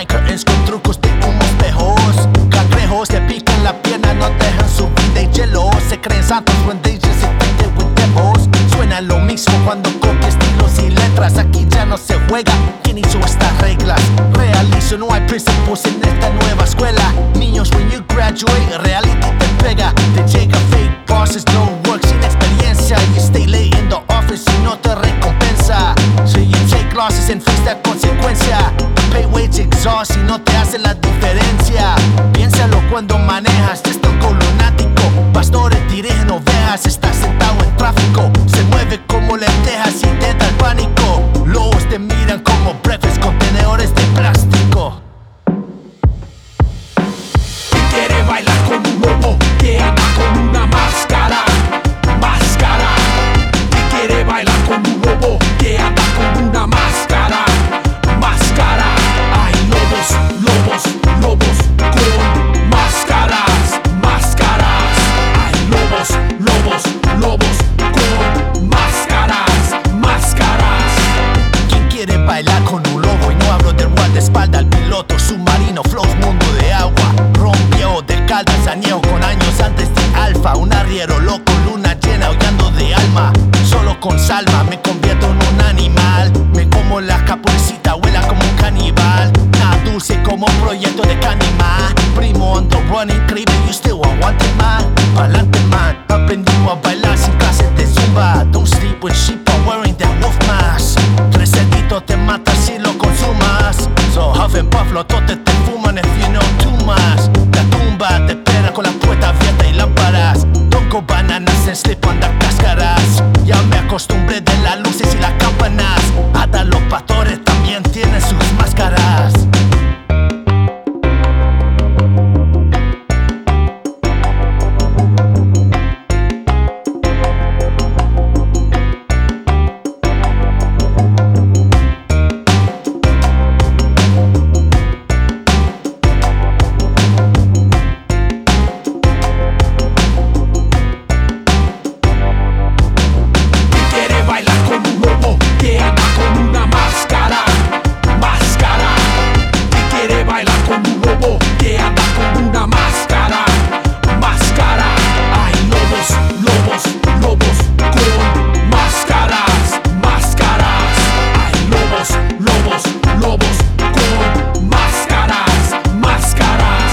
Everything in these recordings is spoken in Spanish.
Hay curtains con trucos de humos tejos. Cangrejos te pican la pierna, no dejan subir de hielo. Se creen santos when they just think with devils. Suena lo mismo cuando copia estilos y letras. Aquí ya no se juega. ¿Quién hizo estas reglas? Realizo, no hay principles en si no te con salva, me convierto en un animal. Me como la capulecita, huela como un caníbal. Nada dulce como un proyecto de canima. Primo on the run, increíble, you still aguante man. Pa'lante man, aprendimos a bailar sin clases de zumba. Don't sleep when she que anda con una máscara, máscara. Hay lobos, lobos, lobos con máscaras, máscaras. Hay lobos, lobos, lobos con máscaras, máscaras.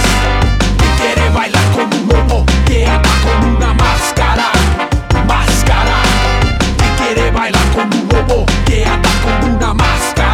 Quiere bailar con un lobo que anda con una máscara, máscara. Quiere bailar con un lobo que anda con una máscara.